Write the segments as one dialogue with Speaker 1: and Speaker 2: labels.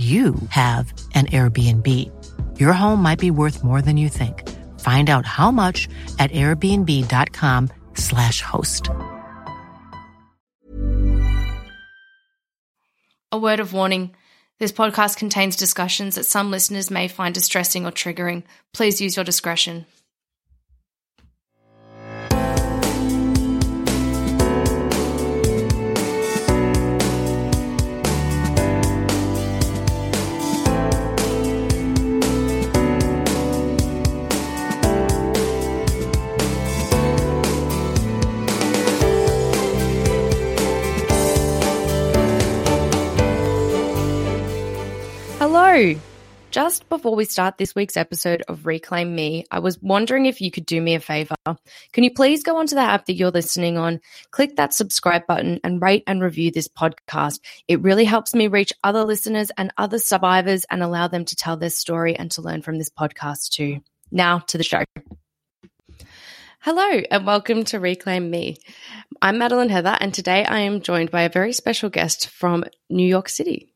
Speaker 1: you have an Airbnb. Your home might be worth more than you think. Find out how much at airbnb.com/slash host.
Speaker 2: A word of warning this podcast contains discussions that some listeners may find distressing or triggering. Please use your discretion. Hello. Just before we start this week's episode of Reclaim Me, I was wondering if you could do me a favor. Can you please go onto the app that you're listening on, click that subscribe button, and rate and review this podcast? It really helps me reach other listeners and other survivors and allow them to tell their story and to learn from this podcast too. Now to the show. Hello and welcome to Reclaim Me. I'm Madeline Heather, and today I am joined by a very special guest from New York City.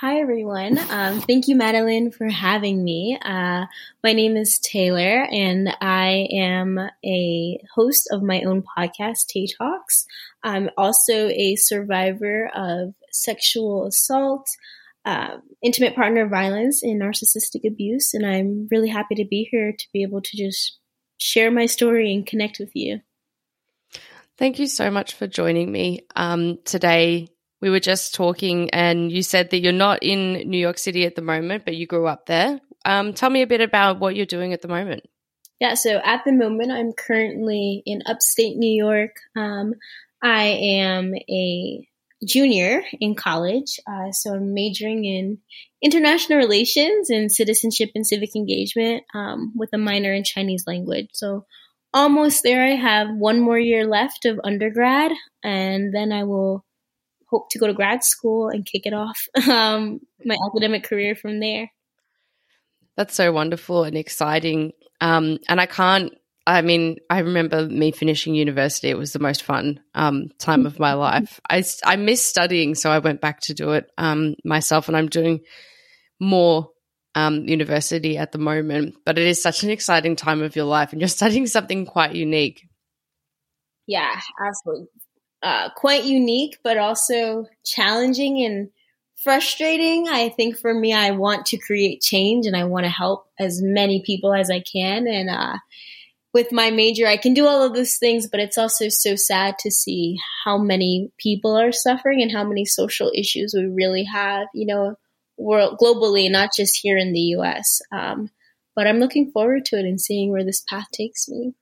Speaker 3: Hi, everyone. Um, thank you, Madeline, for having me. Uh, my name is Taylor, and I am a host of my own podcast, Tay Talks. I'm also a survivor of sexual assault, uh, intimate partner violence, and narcissistic abuse. And I'm really happy to be here to be able to just share my story and connect with you.
Speaker 2: Thank you so much for joining me um, today we were just talking, and you said that you're not in New York City at the moment, but you grew up there. Um, tell me a bit about what you're doing at the moment.
Speaker 3: Yeah, so at the moment, I'm currently in upstate New York. Um, I am a junior in college, uh, so I'm majoring in international relations and citizenship and civic engagement um, with a minor in Chinese language. So almost there. I have one more year left of undergrad, and then I will hope to go to grad school and kick it off um, my academic career from there.
Speaker 2: That's so wonderful and exciting. Um, and I can't, I mean, I remember me finishing university. It was the most fun um, time of my life. I, I miss studying, so I went back to do it um, myself, and I'm doing more um, university at the moment. But it is such an exciting time of your life, and you're studying something quite unique.
Speaker 3: Yeah, absolutely uh, quite unique, but also challenging and frustrating. I think for me, I want to create change and I want to help as many people as I can. And uh, with my major, I can do all of those things, but it's also so sad to see how many people are suffering and how many social issues we really have, you know, world globally, not just here in the U.S. Um, but I'm looking forward to it and seeing where this path takes me.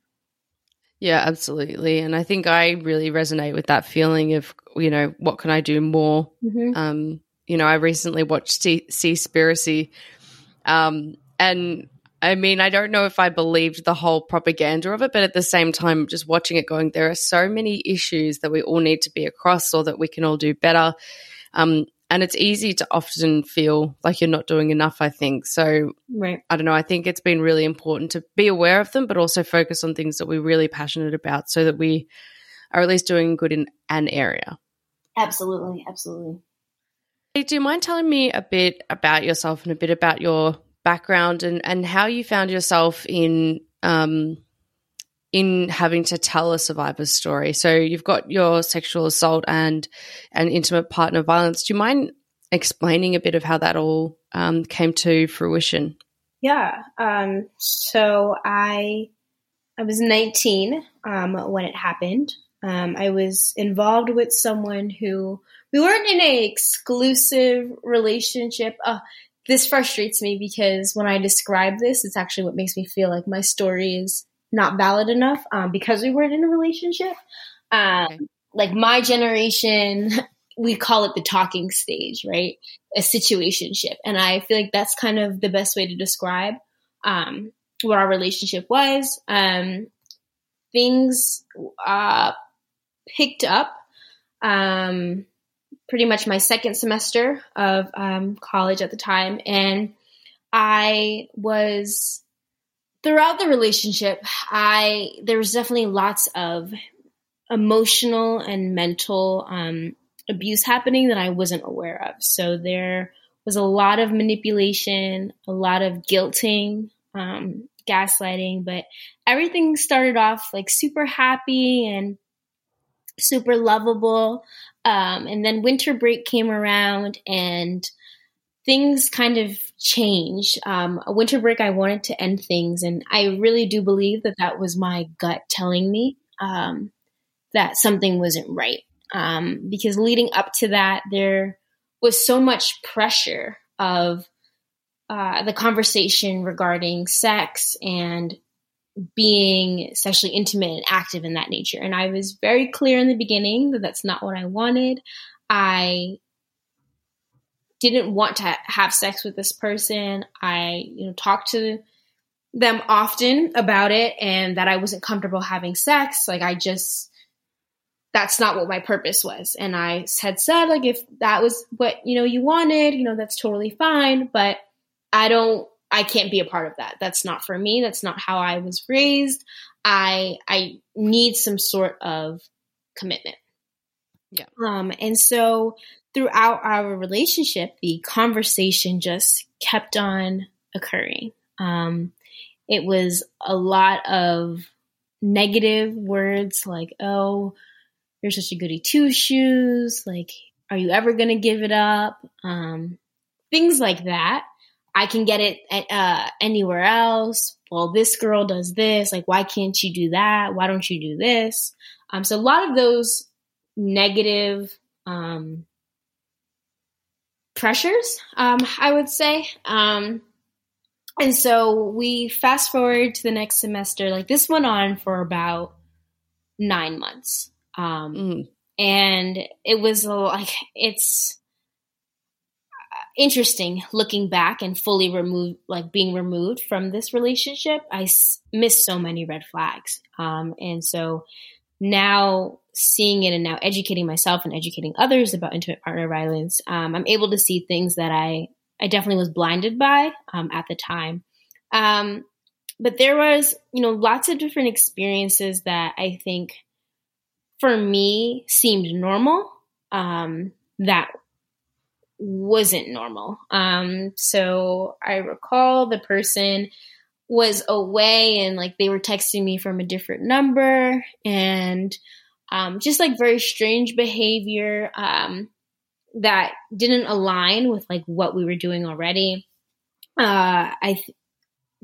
Speaker 2: Yeah, absolutely. And I think I really resonate with that feeling of, you know, what can I do more? Mm-hmm. Um, you know, I recently watched Seaspiracy. Um, and I mean, I don't know if I believed the whole propaganda of it, but at the same time, just watching it going, there are so many issues that we all need to be across or that we can all do better. Um, and it's easy to often feel like you're not doing enough i think. So right. i don't know i think it's been really important to be aware of them but also focus on things that we're really passionate about so that we are at least doing good in an area.
Speaker 3: Absolutely absolutely.
Speaker 2: Do you mind telling me a bit about yourself and a bit about your background and and how you found yourself in um in having to tell a survivor's story. So you've got your sexual assault and and intimate partner violence. Do you mind explaining a bit of how that all um, came to fruition?
Speaker 3: Yeah. Um, so I I was 19 um, when it happened. Um, I was involved with someone who we weren't in an exclusive relationship. Uh, this frustrates me because when I describe this, it's actually what makes me feel like my story is not valid enough um, because we weren't in a relationship. Um, okay. Like my generation, we call it the talking stage, right? A situationship, and I feel like that's kind of the best way to describe um, what our relationship was. Um, things uh, picked up um, pretty much my second semester of um, college at the time, and I was throughout the relationship. I there was definitely lots of emotional and mental um, abuse happening that I wasn't aware of. So there was a lot of manipulation, a lot of guilting, um, gaslighting, but everything started off like super happy and super lovable. Um, and then winter break came around and things kind of changed. Um, a winter break, I wanted to end things. And I really do believe that that was my gut telling me um, that something wasn't right. Um, because leading up to that, there was so much pressure of uh, the conversation regarding sex and being sexually intimate and active in that nature. And I was very clear in the beginning that that's not what I wanted. I didn't want to have sex with this person. I, you know, talked to them often about it and that I wasn't comfortable having sex. Like I just that's not what my purpose was. And I had said like if that was what, you know, you wanted, you know, that's totally fine, but I don't I can't be a part of that. That's not for me. That's not how I was raised. I I need some sort of commitment. Yeah. Um and so throughout our relationship, the conversation just kept on occurring. Um it was a lot of negative words like, "Oh, you're such a goody two shoes," like, "Are you ever going to give it up?" Um things like that. I can get it uh, anywhere else. Well, this girl does this. Like, why can't you do that? Why don't you do this? Um, so a lot of those negative um, pressures, um, I would say. Um, and so we fast forward to the next semester. Like this went on for about nine months. Um, mm. And it was like, it's, interesting looking back and fully removed, like being removed from this relationship. I s- missed so many red flags. Um, and so now seeing it and now educating myself and educating others about intimate partner violence, um, I'm able to see things that I, I definitely was blinded by um, at the time. Um, but there was, you know, lots of different experiences that I think for me seemed normal um, that wasn't normal. Um, so I recall the person was away and like they were texting me from a different number and um, just like very strange behavior um, that didn't align with like what we were doing already. Uh, I th-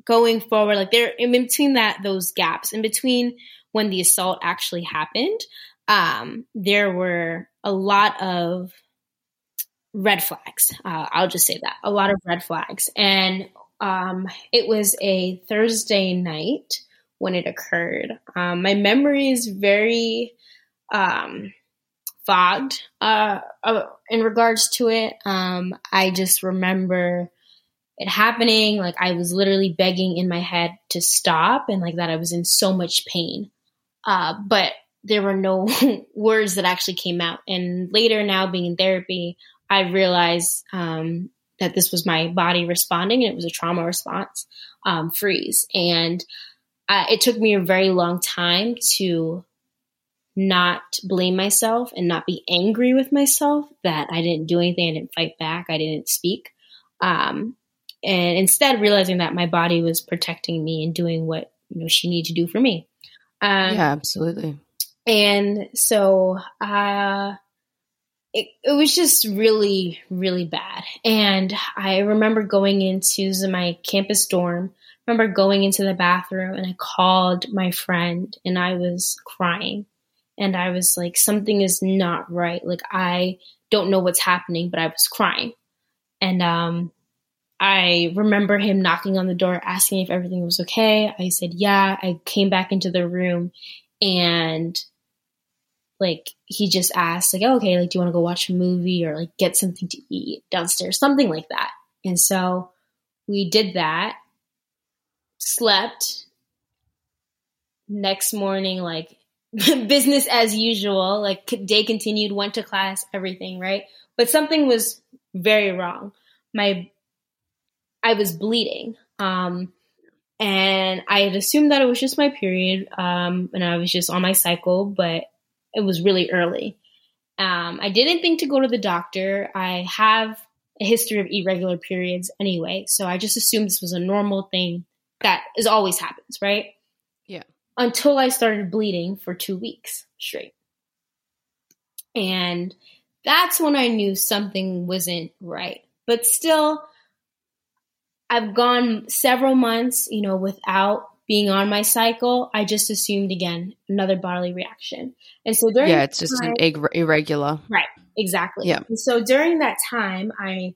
Speaker 3: going forward, like there in between that those gaps in between when the assault actually happened, um, there were a lot of red flags. Uh, I'll just say that a lot of red flags. And um, it was a Thursday night when it occurred. Um, my memory is very um, fogged uh, uh, in regards to it. Um, I just remember it happening. Like I was literally begging in my head to stop, and like that I was in so much pain. Uh, but there were no words that actually came out. And later, now being in therapy, I realized um, that this was my body responding and it was a trauma response um, freeze. And uh, it took me a very long time to not blame myself and not be angry with myself that I didn't do anything, I didn't fight back, I didn't speak. Um, and instead realizing that my body was protecting me and doing what you know she needed to do for me.
Speaker 2: Um, yeah, absolutely.
Speaker 3: And so, uh, it, it was just really, really bad. And I remember going into my campus dorm, I remember going into the bathroom and I called my friend and I was crying. And I was like, something is not right. Like, I don't know what's happening, but I was crying. And um, I remember him knocking on the door, asking if everything was okay. I said, yeah. I came back into the room and like he just asked like oh, okay like do you want to go watch a movie or like get something to eat downstairs something like that and so we did that slept next morning like business as usual like day continued went to class everything right but something was very wrong my i was bleeding um and i had assumed that it was just my period um and i was just on my cycle but it was really early. Um, I didn't think to go to the doctor. I have a history of irregular periods anyway, so I just assumed this was a normal thing that is always happens, right? Until I started bleeding for two weeks straight. And that's when I knew something wasn't right. But still, I've gone several months, you know, without being on my cycle, I just assumed again another bodily reaction. And so during
Speaker 2: yeah, it's just time, an irregular,
Speaker 3: right? Exactly.
Speaker 2: Yeah.
Speaker 3: And so during that time, I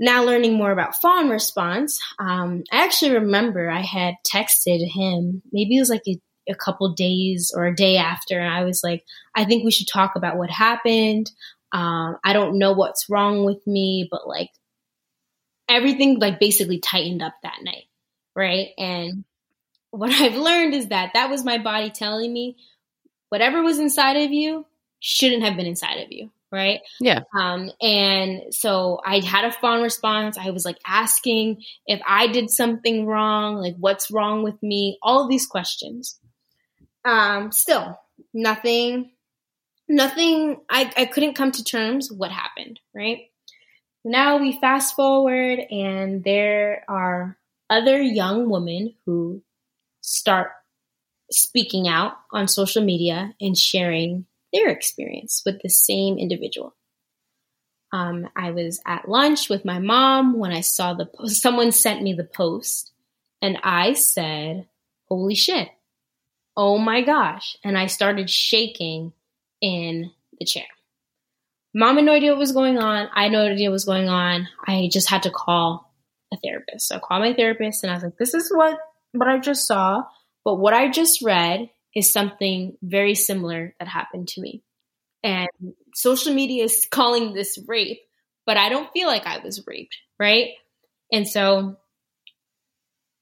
Speaker 3: now learning more about fawn response. Um, I actually remember I had texted him. Maybe it was like a, a couple days or a day after, and I was like, "I think we should talk about what happened. Um, I don't know what's wrong with me, but like everything, like basically tightened up that night." right? And what I've learned is that that was my body telling me whatever was inside of you shouldn't have been inside of you, right?
Speaker 2: Yeah.
Speaker 3: Um, and so I had a fawn response. I was like asking if I did something wrong, like what's wrong with me, all of these questions. Um, still, nothing, nothing, I, I couldn't come to terms what happened, right? Now we fast forward and there are other young women who start speaking out on social media and sharing their experience with the same individual. Um, I was at lunch with my mom when I saw the post. Someone sent me the post, and I said, Holy shit. Oh my gosh. And I started shaking in the chair. Mom had no idea what was going on. I had no idea what was going on. I just had to call a therapist. So I called my therapist and I was like, this is what what I just saw, but what I just read is something very similar that happened to me. And social media is calling this rape, but I don't feel like I was raped, right? And so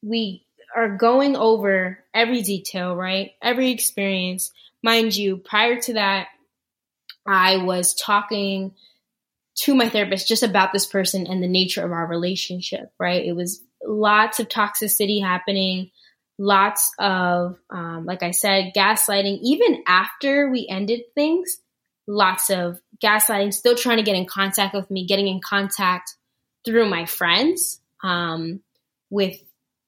Speaker 3: we are going over every detail, right? Every experience. Mind you, prior to that, I was talking to my therapist just about this person and the nature of our relationship, right? It was lots of toxicity happening, lots of, um, like I said, gaslighting. Even after we ended things, lots of gaslighting, still trying to get in contact with me, getting in contact through my friends um, with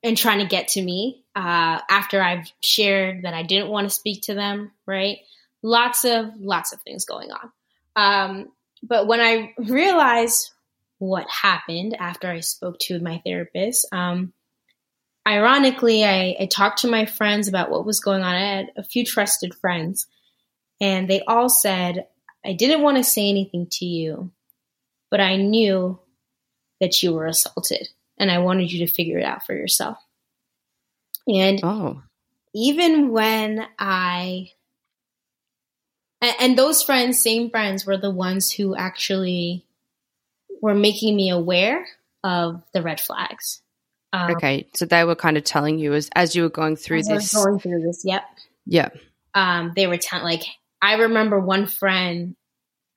Speaker 3: and trying to get to me uh, after I've shared that I didn't want to speak to them, right? Lots of lots of things going on. Um, but when I realized what happened after I spoke to my therapist. Um, ironically, I, I talked to my friends about what was going on. I had a few trusted friends, and they all said, I didn't want to say anything to you, but I knew that you were assaulted, and I wanted you to figure it out for yourself. And
Speaker 2: oh.
Speaker 3: even when I and, and those friends, same friends, were the ones who actually were making me aware of the red flags.
Speaker 2: Um, okay, so they were kind of telling you as as you were going through this.
Speaker 3: Going through this, yep.
Speaker 2: Yeah.
Speaker 3: Um, they were telling like I remember one friend.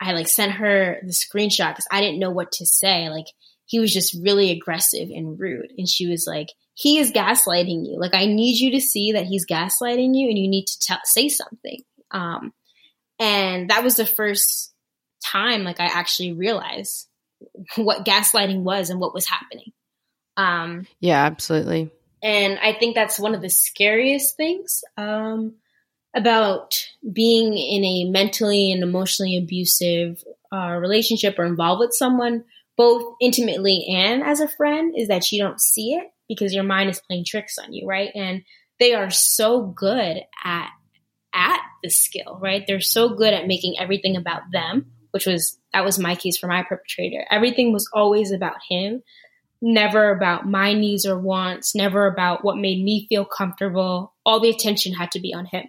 Speaker 3: I like sent her the screenshot because I didn't know what to say. Like he was just really aggressive and rude, and she was like, "He is gaslighting you. Like I need you to see that he's gaslighting you, and you need to tell say something." Um, and that was the first time like I actually realized what gaslighting was and what was happening. Um,
Speaker 2: yeah, absolutely.
Speaker 3: And I think that's one of the scariest things um, about being in a mentally and emotionally abusive uh, relationship or involved with someone, both intimately and as a friend, is that you don't see it because your mind is playing tricks on you, right? And they are so good at at the skill, right? They're so good at making everything about them, which was that was my case for my perpetrator. Everything was always about him, never about my needs or wants, never about what made me feel comfortable. All the attention had to be on him.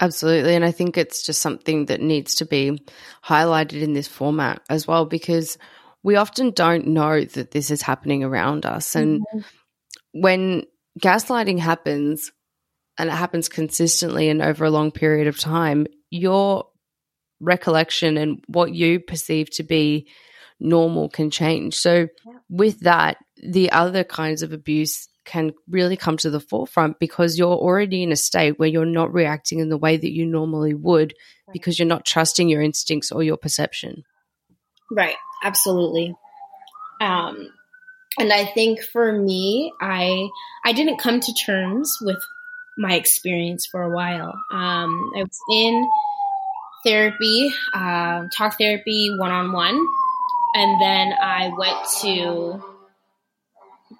Speaker 2: Absolutely. And I think it's just something that needs to be highlighted in this format as well, because we often don't know that this is happening around us. And mm-hmm. when gaslighting happens, and it happens consistently and over a long period of time, your recollection and what you perceive to be normal can change. So. With that, the other kinds of abuse can really come to the forefront because you're already in a state where you're not reacting in the way that you normally would because you're not trusting your instincts or your perception.
Speaker 3: Right, absolutely. Um, and I think for me, I I didn't come to terms with my experience for a while. Um, I was in therapy, uh, talk therapy one on one, and then I went to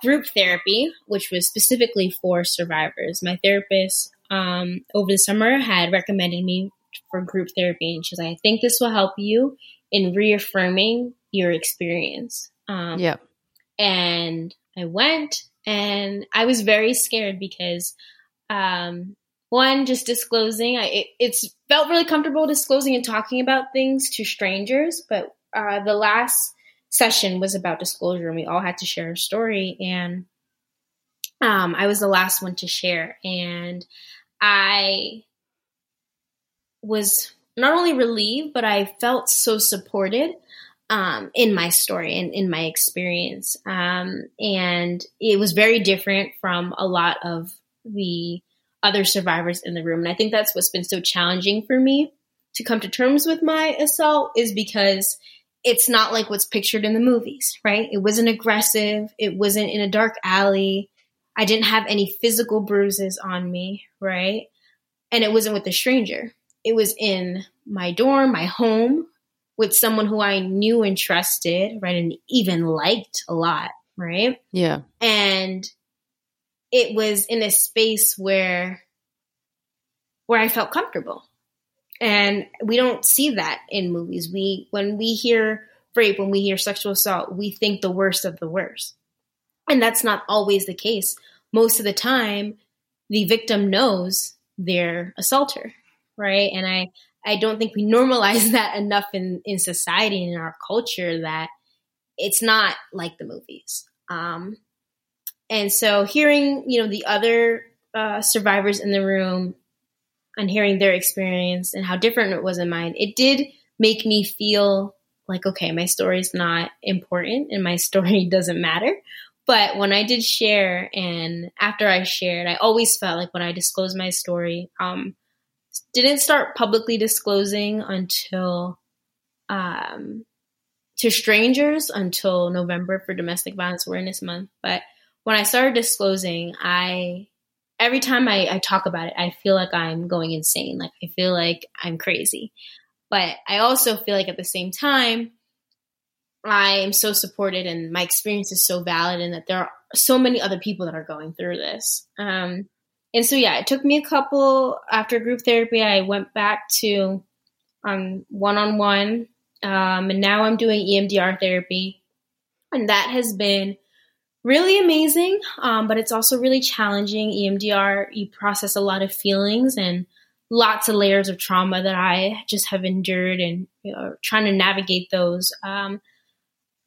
Speaker 3: group therapy, which was specifically for survivors. My therapist um, over the summer had recommended me for group therapy, and she's like, "I think this will help you in reaffirming your experience."
Speaker 2: Um, yeah,
Speaker 3: and I went, and I was very scared because um, one, just disclosing. I, it, it's felt really comfortable disclosing and talking about things to strangers, but uh, the last session was about disclosure, and we all had to share a story. And um, I was the last one to share, and I was not only relieved, but I felt so supported um, in my story and in my experience. Um, and it was very different from a lot of the other survivors in the room. And I think that's what's been so challenging for me to come to terms with my assault is because it's not like what's pictured in the movies, right? It wasn't aggressive. It wasn't in a dark alley. I didn't have any physical bruises on me, right? And it wasn't with a stranger. It was in my dorm, my home, with someone who I knew and trusted, right? And even liked a lot, right?
Speaker 2: Yeah.
Speaker 3: And it was in a space where where I felt comfortable. And we don't see that in movies. We when we hear rape, when we hear sexual assault, we think the worst of the worst. And that's not always the case. Most of the time, the victim knows their assaulter, right? And I I don't think we normalize that enough in in society and in our culture that it's not like the movies. Um, and so hearing, you know, the other uh, survivors in the room and hearing their experience and how different it was in mine, it did make me feel like, okay, my story is not important and my story doesn't matter. But when I did share and after I shared, I always felt like when I disclosed my story, um, didn't start publicly disclosing until um, to strangers until November for Domestic Violence Awareness Month. But when I started disclosing, I every time I, I talk about it, I feel like I'm going insane. Like I feel like I'm crazy. But I also feel like at the same time, I am so supported and my experience is so valid and that there are so many other people that are going through this. Um, and so, yeah, it took me a couple after group therapy. I went back to um, one-on-one, um, and now I'm doing EMDR therapy, and that has been really amazing, um, but it's also really challenging. EMDR, you process a lot of feelings and lots of layers of trauma that I just have endured and you know, trying to navigate those. Um,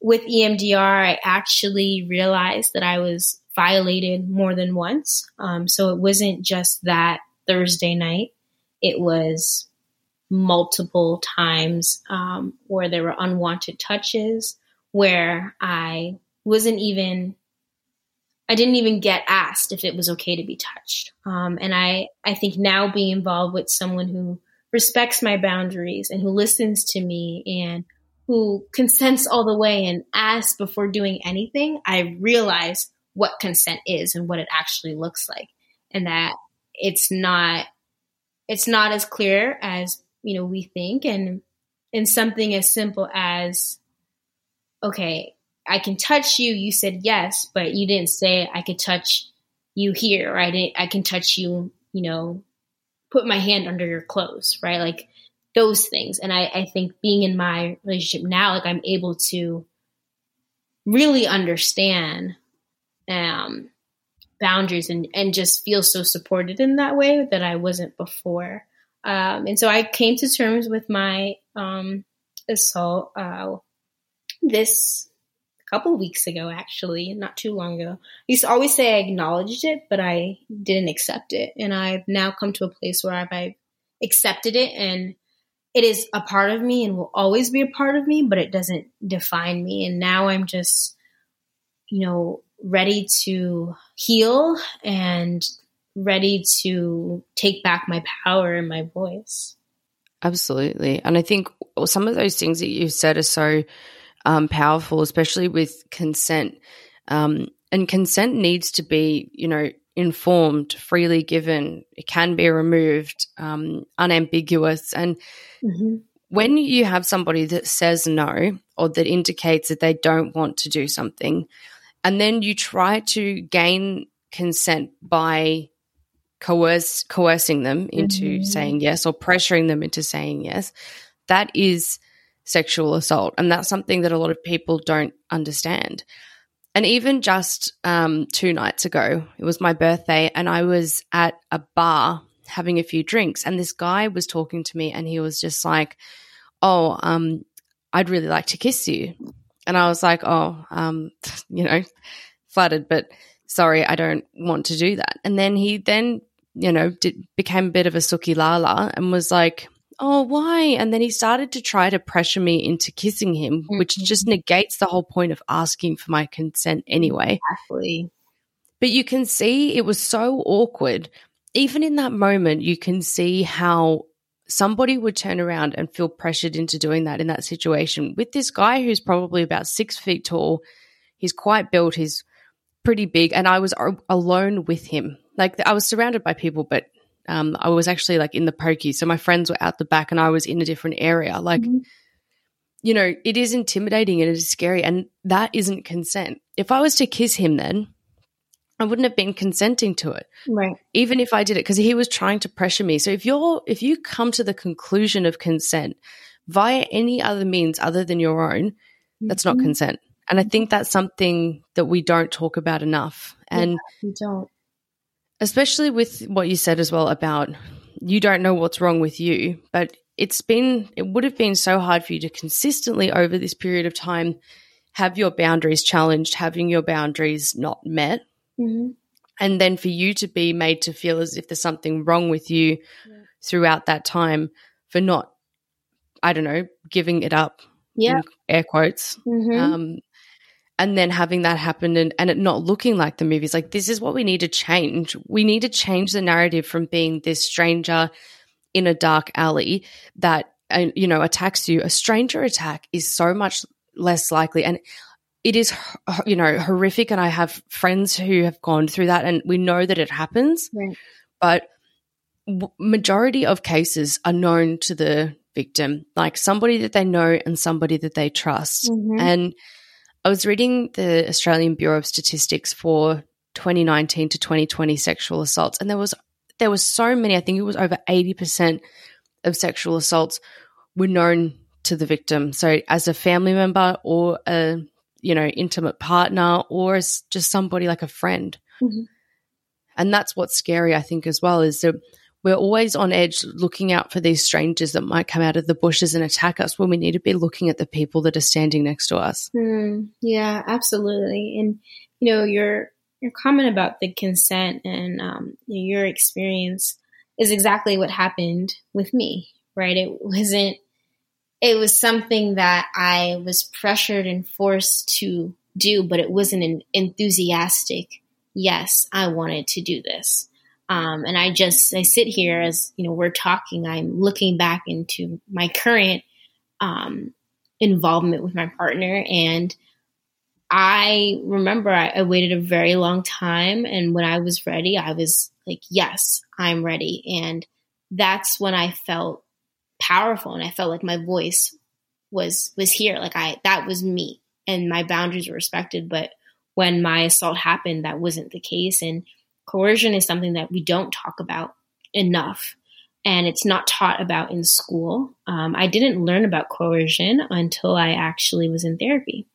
Speaker 3: with EMDR, I actually realized that I was violated more than once. Um, so it wasn't just that Thursday night, it was multiple times um, where there were unwanted touches, where I wasn't even I didn't even get asked if it was okay to be touched. Um, and I, I think now being involved with someone who respects my boundaries and who listens to me and who consents all the way and asks before doing anything, I realize what consent is and what it actually looks like. And that it's not it's not as clear as, you know, we think and in something as simple as okay, I can touch you, you said yes, but you didn't say I could touch you here, right? I, I can touch you, you know, put my hand under your clothes, right? Like those things. And I, I think being in my relationship now, like I'm able to really understand um, boundaries and, and just feel so supported in that way that I wasn't before. Um, and so I came to terms with my um, assault uh, this couple weeks ago, actually, not too long ago. I used to always say I acknowledged it, but I didn't accept it. And I've now come to a place where I've, I've accepted it and it is a part of me and will always be a part of me, but it doesn't define me. And now I'm just, you know, ready to heal and ready to take back my power and my voice.
Speaker 2: Absolutely. And I think some of those things that you said are so um, powerful, especially with consent. Um, and consent needs to be, you know, informed, freely given. It can be removed, um, unambiguous. And mm-hmm. when you have somebody that says no or that indicates that they don't want to do something, and then you try to gain consent by coerce, coercing them into mm-hmm. saying yes or pressuring them into saying yes, that is sexual assault. And that's something that a lot of people don't understand. And even just um, two nights ago, it was my birthday, and I was at a bar having a few drinks, and this guy was talking to me, and he was just like, "Oh, um, I'd really like to kiss you," and I was like, "Oh, um, you know, flattered, but sorry, I don't want to do that." And then he then, you know, did, became a bit of a suki lala and was like, oh, why? And then he started to try to pressure me into kissing him, mm-hmm. which just negates the whole point of asking for my consent anyway.
Speaker 3: Exactly.
Speaker 2: But you can see it was so awkward. Even in that moment, you can see how somebody would turn around and feel pressured into doing that in that situation with this guy who's probably about six feet tall. He's quite built, he's pretty big, and I was alone with him. Like I was surrounded by people, but um, I was actually like in the pokey. So my friends were out the back and I was in a different area. Like, mm-hmm. you know, it is intimidating and it is scary. And that isn't consent. If I was to kiss him then, I wouldn't have been consenting to it.
Speaker 3: Right.
Speaker 2: Even if I did it, because he was trying to pressure me. So if you're, if you come to the conclusion of consent via any other means other than your own, mm-hmm. that's not mm-hmm. consent. And I think that's something that we don't talk about enough. And
Speaker 3: yeah, we don't
Speaker 2: especially with what you said as well about you don't know what's wrong with you, but it's been, it would have been so hard for you to consistently over this period of time have your boundaries challenged, having your boundaries not met. Mm-hmm. And then for you to be made to feel as if there's something wrong with you yeah. throughout that time for not, I don't know, giving it up.
Speaker 3: Yeah.
Speaker 2: Air quotes. Mm-hmm. Um, and then having that happen and, and it not looking like the movies like this is what we need to change. We need to change the narrative from being this stranger in a dark alley that you know attacks you. A stranger attack is so much less likely. And it is you know horrific. And i have friends who have gone through that and we know that it happens.
Speaker 3: Right.
Speaker 2: but majority of cases are known to the victim like somebody that they know and somebody that they trust. Mm-hmm. and I was reading the Australian Bureau of Statistics for 2019 to 2020 sexual assaults, and there was there was so many. I think it was over 80 percent of sexual assaults were known to the victim. So as a family member or a you know intimate partner or as just somebody like a friend. Mm-hmm. And that's what's scary, I think, as well, is that we're always on edge looking out for these strangers that might come out of the bushes and attack us when we need to be looking at the people that are standing next to us.
Speaker 3: Mm, yeah, absolutely. And you know, your your comment about the consent and um, your experience is exactly what happened with me. Right? It wasn't. It was something that I was pressured and forced to do, but it wasn't an enthusiastic. Yes, I wanted to do this um, and I just, I sit here as, you know, we're talking, I'm looking back into my current, um, involvement with my partner. And I remember I, I waited a very long time. And when I was ready, I was like, yes, I'm ready. And that's when I felt powerful and I felt like my voice was was here like I that was me and my boundaries were respected but when my assault happened that wasn't the case and coercion is something that we don't talk about enough and it's not taught about in school. Um, i didn't learn about coercion until i actually was in therapy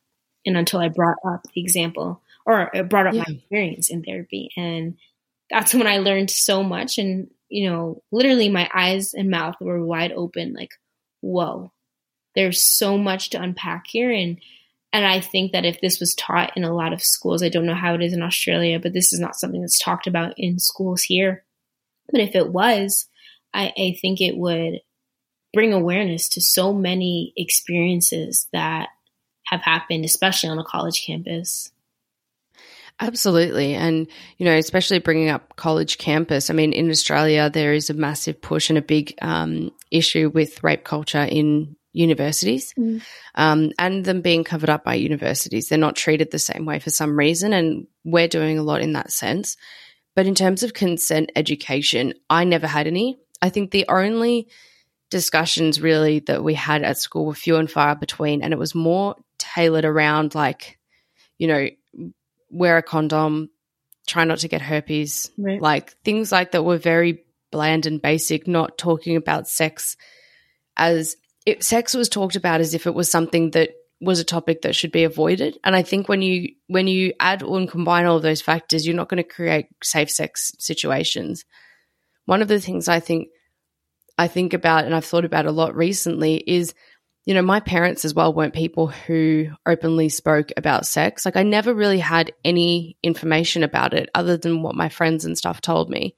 Speaker 3: and until i brought up the example or brought up yeah. my experience in therapy. And that's when i learned so much. And you know literally my eyes and mouth were wide open like whoa there's so much to unpack here. And and I think that if this was taught in a lot of schools, I don't know how it is in Australia, but this is not something that's talked about in schools here. But if it was, I, I think it would bring awareness to so many experiences that have happened, especially on a college campus.
Speaker 2: Absolutely. And, you know, especially bringing up college campus. I mean, in Australia, there is a massive push and a big um, issue with rape culture in universities mm. um, and them being covered up by universities. They're not treated the same way for some reason, and we're doing a lot in that sense. But in terms of consent education, I never had any. I think the only discussions really that we had at school were few and far between, and it was more tailored around like, you know, wear a condom, try not to get herpes, right. like things like that were very bland and basic, not talking about sex as it, sex was talked about as if it was something that was a topic that should be avoided. And I think when you when you add and combine all of those factors, you're not going to create safe sex situations. One of the things I think I think about and I've thought about a lot recently is, you know, my parents as well weren't people who openly spoke about sex. Like I never really had any information about it other than what my friends and stuff told me.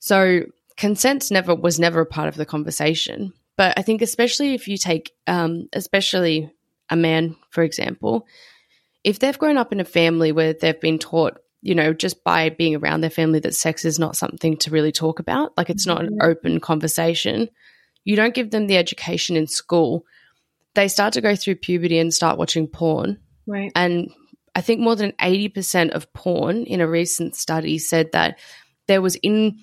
Speaker 2: So consent never was never a part of the conversation. But I think, especially if you take, um, especially a man, for example, if they've grown up in a family where they've been taught, you know, just by being around their family that sex is not something to really talk about, like it's not an mm-hmm. open conversation, you don't give them the education in school. They start to go through puberty and start watching porn.
Speaker 3: Right.
Speaker 2: And I think more than 80% of porn in a recent study said that there was in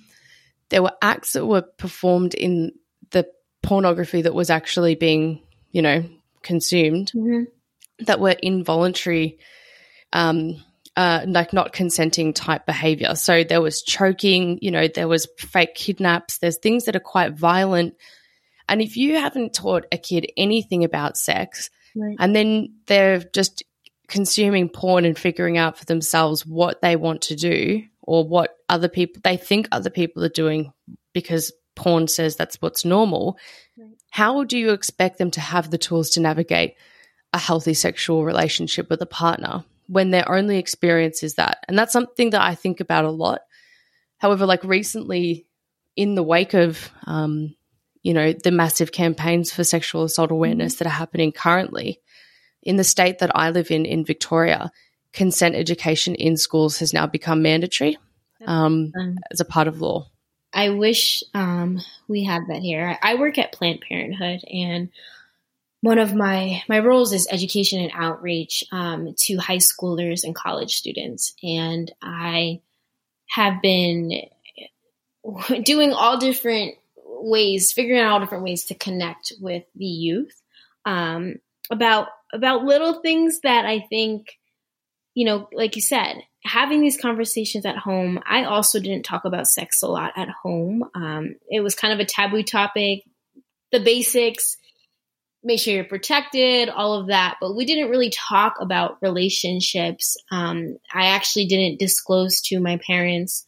Speaker 2: there were acts that were performed in the pornography that was actually being, you know, consumed mm-hmm. that were involuntary, um, uh, like not consenting type behavior. So there was choking, you know, there was fake kidnaps, there's things that are quite violent. And if you haven't taught a kid anything about sex, right. and then they're just consuming porn and figuring out for themselves what they want to do or what other people they think other people are doing because porn says that's what's normal, right. how do you expect them to have the tools to navigate a healthy sexual relationship with a partner when their only experience is that? And that's something that I think about a lot. However, like recently, in the wake of, um, you know, the massive campaigns for sexual assault awareness mm-hmm. that are happening currently, in the state that I live in, in Victoria, consent education in schools has now become mandatory um, as a part of law.
Speaker 3: I wish um, we had that here. I work at Planned Parenthood, and one of my my roles is education and outreach um, to high schoolers and college students. And I have been doing all different ways, figuring out all different ways to connect with the youth um, about about little things that I think, you know, like you said, having these conversations at home, I also didn't talk about sex a lot at home. Um, it was kind of a taboo topic, the basics, make sure you're protected, all of that. But we didn't really talk about relationships. Um, I actually didn't disclose to my parents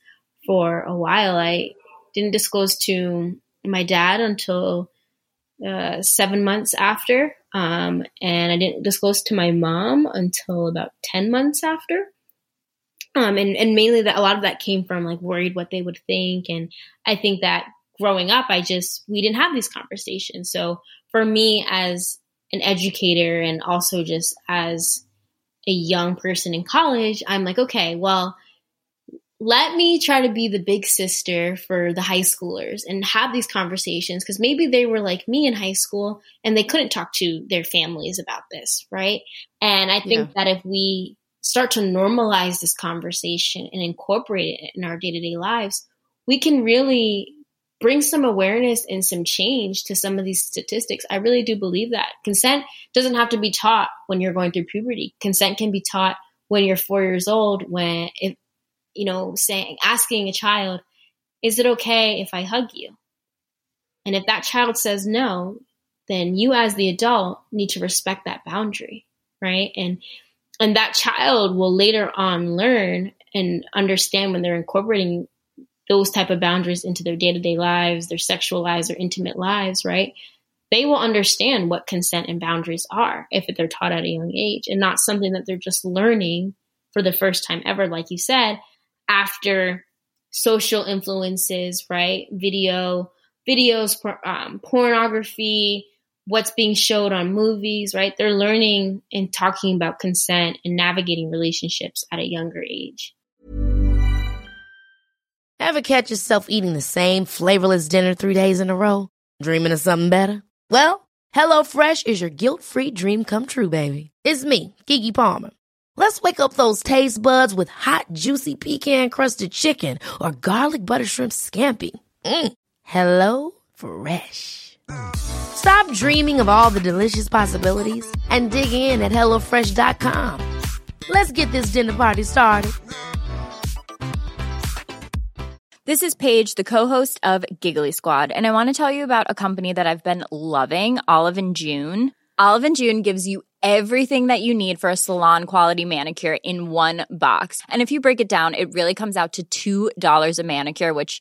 Speaker 3: for a while. I didn't disclose to my dad until uh, seven months after. Um, and I didn't disclose to my mom until about 10 months after. Um, and, and mainly that a lot of that came from like worried what they would think. And I think that growing up, I just, we didn't have these conversations. So for me as an educator and also just as a young person in college, I'm like, okay, well, let me try to be the big sister for the high schoolers and have these conversations because maybe they were like me in high school and they couldn't talk to their families about this, right? And I think yeah. that if we start to normalize this conversation and incorporate it in our day to day lives, we can really bring some awareness and some change to some of these statistics. I really do believe that consent doesn't have to be taught when you're going through puberty. Consent can be taught when you're four years old, when if you know, saying, asking a child, is it okay if I hug you? And if that child says no, then you as the adult need to respect that boundary, right? And and that child will later on learn and understand when they're incorporating those type of boundaries into their day-to-day lives, their sexual lives, their intimate lives, right? They will understand what consent and boundaries are if they're taught at a young age and not something that they're just learning for the first time ever, like you said, after social influences, right? Video, videos, um, pornography, what's being showed on movies, right? They're learning and talking about consent and navigating relationships at a younger age.
Speaker 4: Ever catch yourself eating the same flavorless dinner three days in a row? Dreaming of something better? Well, HelloFresh is your guilt free dream come true, baby. It's me, Keke Palmer. Let's wake up those taste buds with hot, juicy pecan crusted chicken or garlic butter shrimp scampi. Mm. Hello Fresh. Stop dreaming of all the delicious possibilities and dig in at HelloFresh.com. Let's get this dinner party started.
Speaker 5: This is Paige, the co-host of Giggly Squad, and I want to tell you about a company that I've been loving, Olive and June. Olive and June gives you everything that you need for a salon quality manicure in one box. And if you break it down, it really comes out to $2 a manicure, which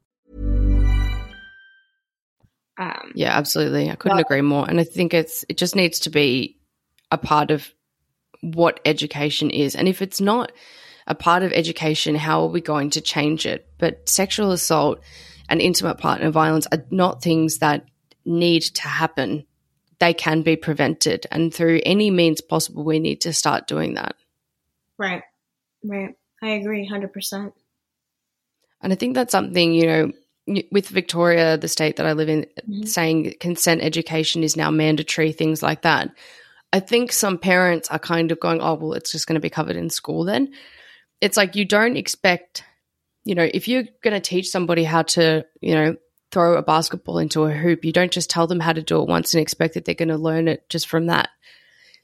Speaker 2: Um, yeah, absolutely. I couldn't but, agree more. And I think it's it just needs to be a part of what education is. And if it's not a part of education, how are we going to change it? But sexual assault and intimate partner violence are not things that need to happen. They can be prevented. And through any means possible, we need to start doing that.
Speaker 3: Right. Right. I agree 100%.
Speaker 2: And I think that's something, you know, with Victoria, the state that I live in, mm-hmm. saying consent education is now mandatory, things like that. I think some parents are kind of going, oh, well, it's just going to be covered in school then. It's like you don't expect, you know, if you're going to teach somebody how to, you know, throw a basketball into a hoop, you don't just tell them how to do it once and expect that they're going to learn it just from that.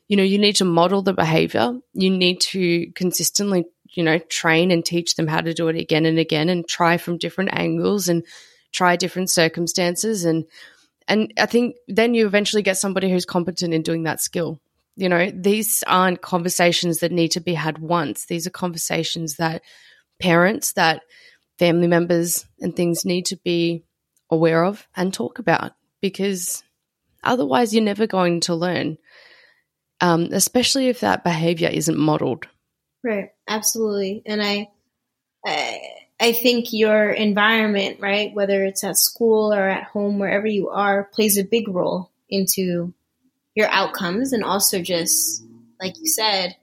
Speaker 2: You know, you need to model the behavior. You need to consistently you know, train and teach them how to do it again and again and try from different angles and try different circumstances and and I think then you eventually get somebody who's competent in doing that skill. You know, these aren't conversations that need to be had once. These are conversations that parents, that family members and things need to be aware of and talk about because otherwise you're never going to learn, um, especially if that behavior isn't modeled.
Speaker 3: Right. Absolutely. And I, I I think your environment, right, whether it's at school or at home, wherever you are, plays a big role into your outcomes and also just, like you said,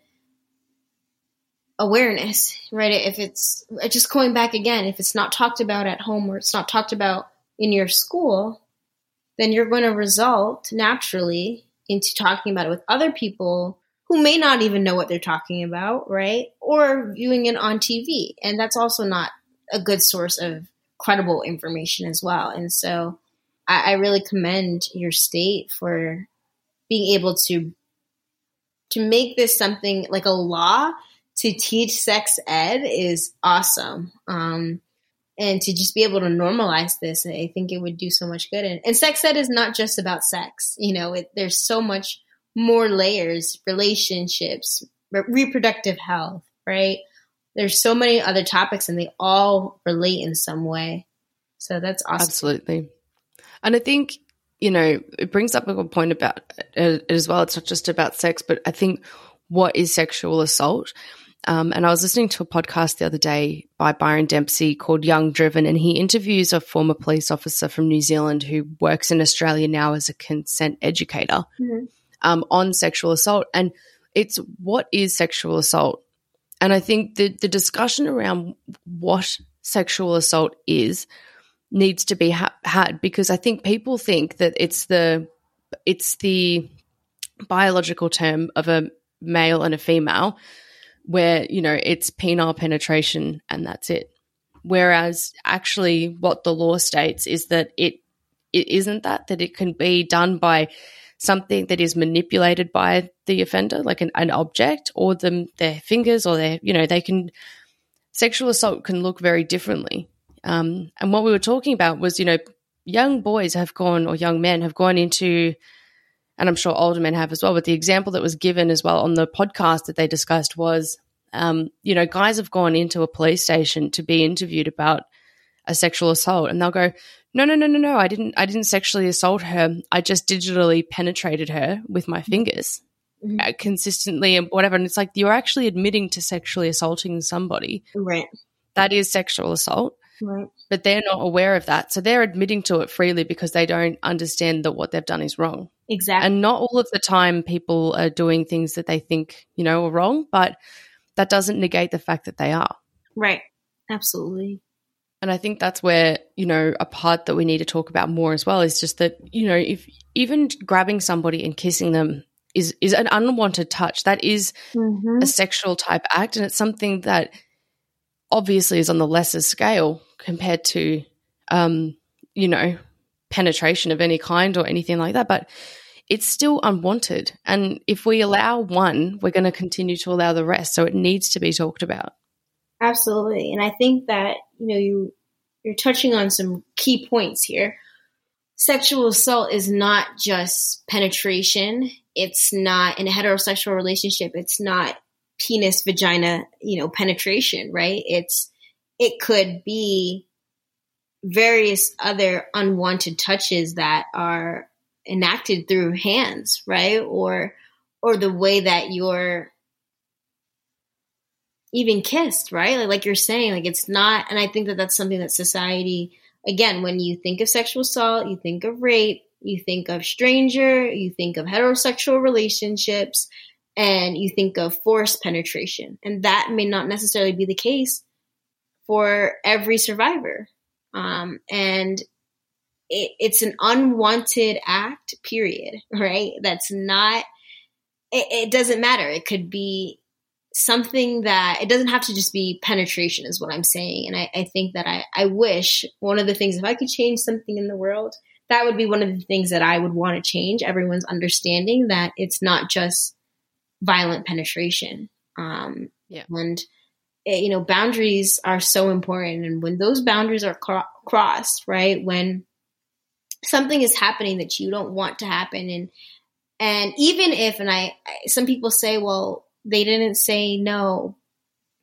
Speaker 3: awareness, right? If it's just going back again, if it's not talked about at home or it's not talked about in your school, then you're going to result naturally into talking about it with other people who may not even know what they're talking about, right? Or viewing it on TV. And that's also not a good source of credible information as well. And so I, I really commend your state for being able to to make this something like a law to teach sex ed is awesome. Um, and to just be able to normalize this, I think it would do so much good. And, and sex ed is not just about sex. You know, it, there's so much more layers, relationships, re- reproductive health, right? There's so many other topics and they all relate in some way. So that's awesome.
Speaker 2: Absolutely. And I think, you know, it brings up a good point about it as well. It's not just about sex, but I think what is sexual assault? Um, and I was listening to a podcast the other day by Byron Dempsey called Young Driven, and he interviews a former police officer from New Zealand who works in Australia now as a consent educator mm-hmm. Um, on sexual assault. And it's what is sexual assault? And I think the, the discussion around what sexual assault is needs to be ha- had because I think people think that it's the it's the biological term of a male and a female where you know it's penile penetration and that's it whereas actually what the law states is that it it isn't that that it can be done by something that is manipulated by the offender, like an, an object or them their fingers or their, you know, they can sexual assault can look very differently. Um, and what we were talking about was, you know, young boys have gone or young men have gone into and I'm sure older men have as well, but the example that was given as well on the podcast that they discussed was um, you know, guys have gone into a police station to be interviewed about a sexual assault and they'll go, no, no, no, no, no. I didn't. I didn't sexually assault her. I just digitally penetrated her with my fingers mm-hmm. uh, consistently and whatever. And it's like you're actually admitting to sexually assaulting somebody.
Speaker 3: Right.
Speaker 2: That is sexual assault.
Speaker 3: Right.
Speaker 2: But they're not aware of that, so they're admitting to it freely because they don't understand that what they've done is wrong.
Speaker 3: Exactly.
Speaker 2: And not all of the time people are doing things that they think you know are wrong, but that doesn't negate the fact that they are.
Speaker 3: Right. Absolutely.
Speaker 2: And I think that's where, you know, a part that we need to talk about more as well is just that, you know, if even grabbing somebody and kissing them is is an unwanted touch. That is mm-hmm. a sexual type act and it's something that obviously is on the lesser scale compared to um, you know, penetration of any kind or anything like that, but it's still unwanted. And if we allow one, we're going to continue to allow the rest. So it needs to be talked about.
Speaker 3: Absolutely. And I think that, you know, you you're touching on some key points here. Sexual assault is not just penetration. It's not in a heterosexual relationship. It's not penis vagina, you know, penetration, right? It's it could be various other unwanted touches that are enacted through hands, right? Or or the way that you're even kissed, right? Like, like you're saying, like it's not, and I think that that's something that society, again, when you think of sexual assault, you think of rape, you think of stranger, you think of heterosexual relationships, and you think of forced penetration. And that may not necessarily be the case for every survivor. Um, and it, it's an unwanted act, period, right? That's not, it, it doesn't matter. It could be something that it doesn't have to just be penetration is what I'm saying. And I, I, think that I, I wish one of the things, if I could change something in the world, that would be one of the things that I would want to change everyone's understanding that it's not just violent penetration. Um,
Speaker 2: yeah.
Speaker 3: And, it, eh, you know, boundaries are so important. And when those boundaries are cro- crossed, right, when something is happening that you don't want to happen and, and even if, and I, some people say, well, they didn't say no.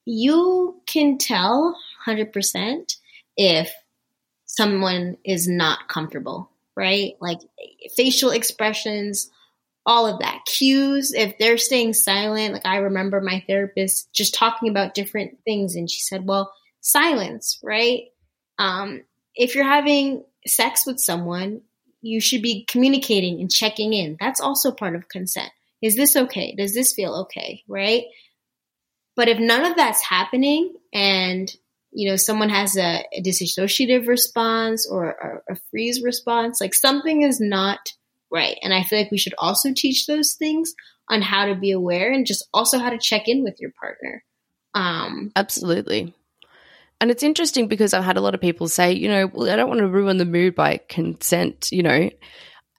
Speaker 3: You can tell 100% if someone is not comfortable, right? Like facial expressions, all of that. Cues, if they're staying silent, like I remember my therapist just talking about different things and she said, well, silence, right? Um, if you're having sex with someone, you should be communicating and checking in. That's also part of consent. Is this okay? Does this feel okay? Right? But if none of that's happening and you know someone has a, a dissociative response or a, a freeze response, like something is not right. And I feel like we should also teach those things on how to be aware and just also how to check in with your partner.
Speaker 2: Um, Absolutely. And it's interesting because I've had a lot of people say, you know, well, I don't want to ruin the mood by consent, you know.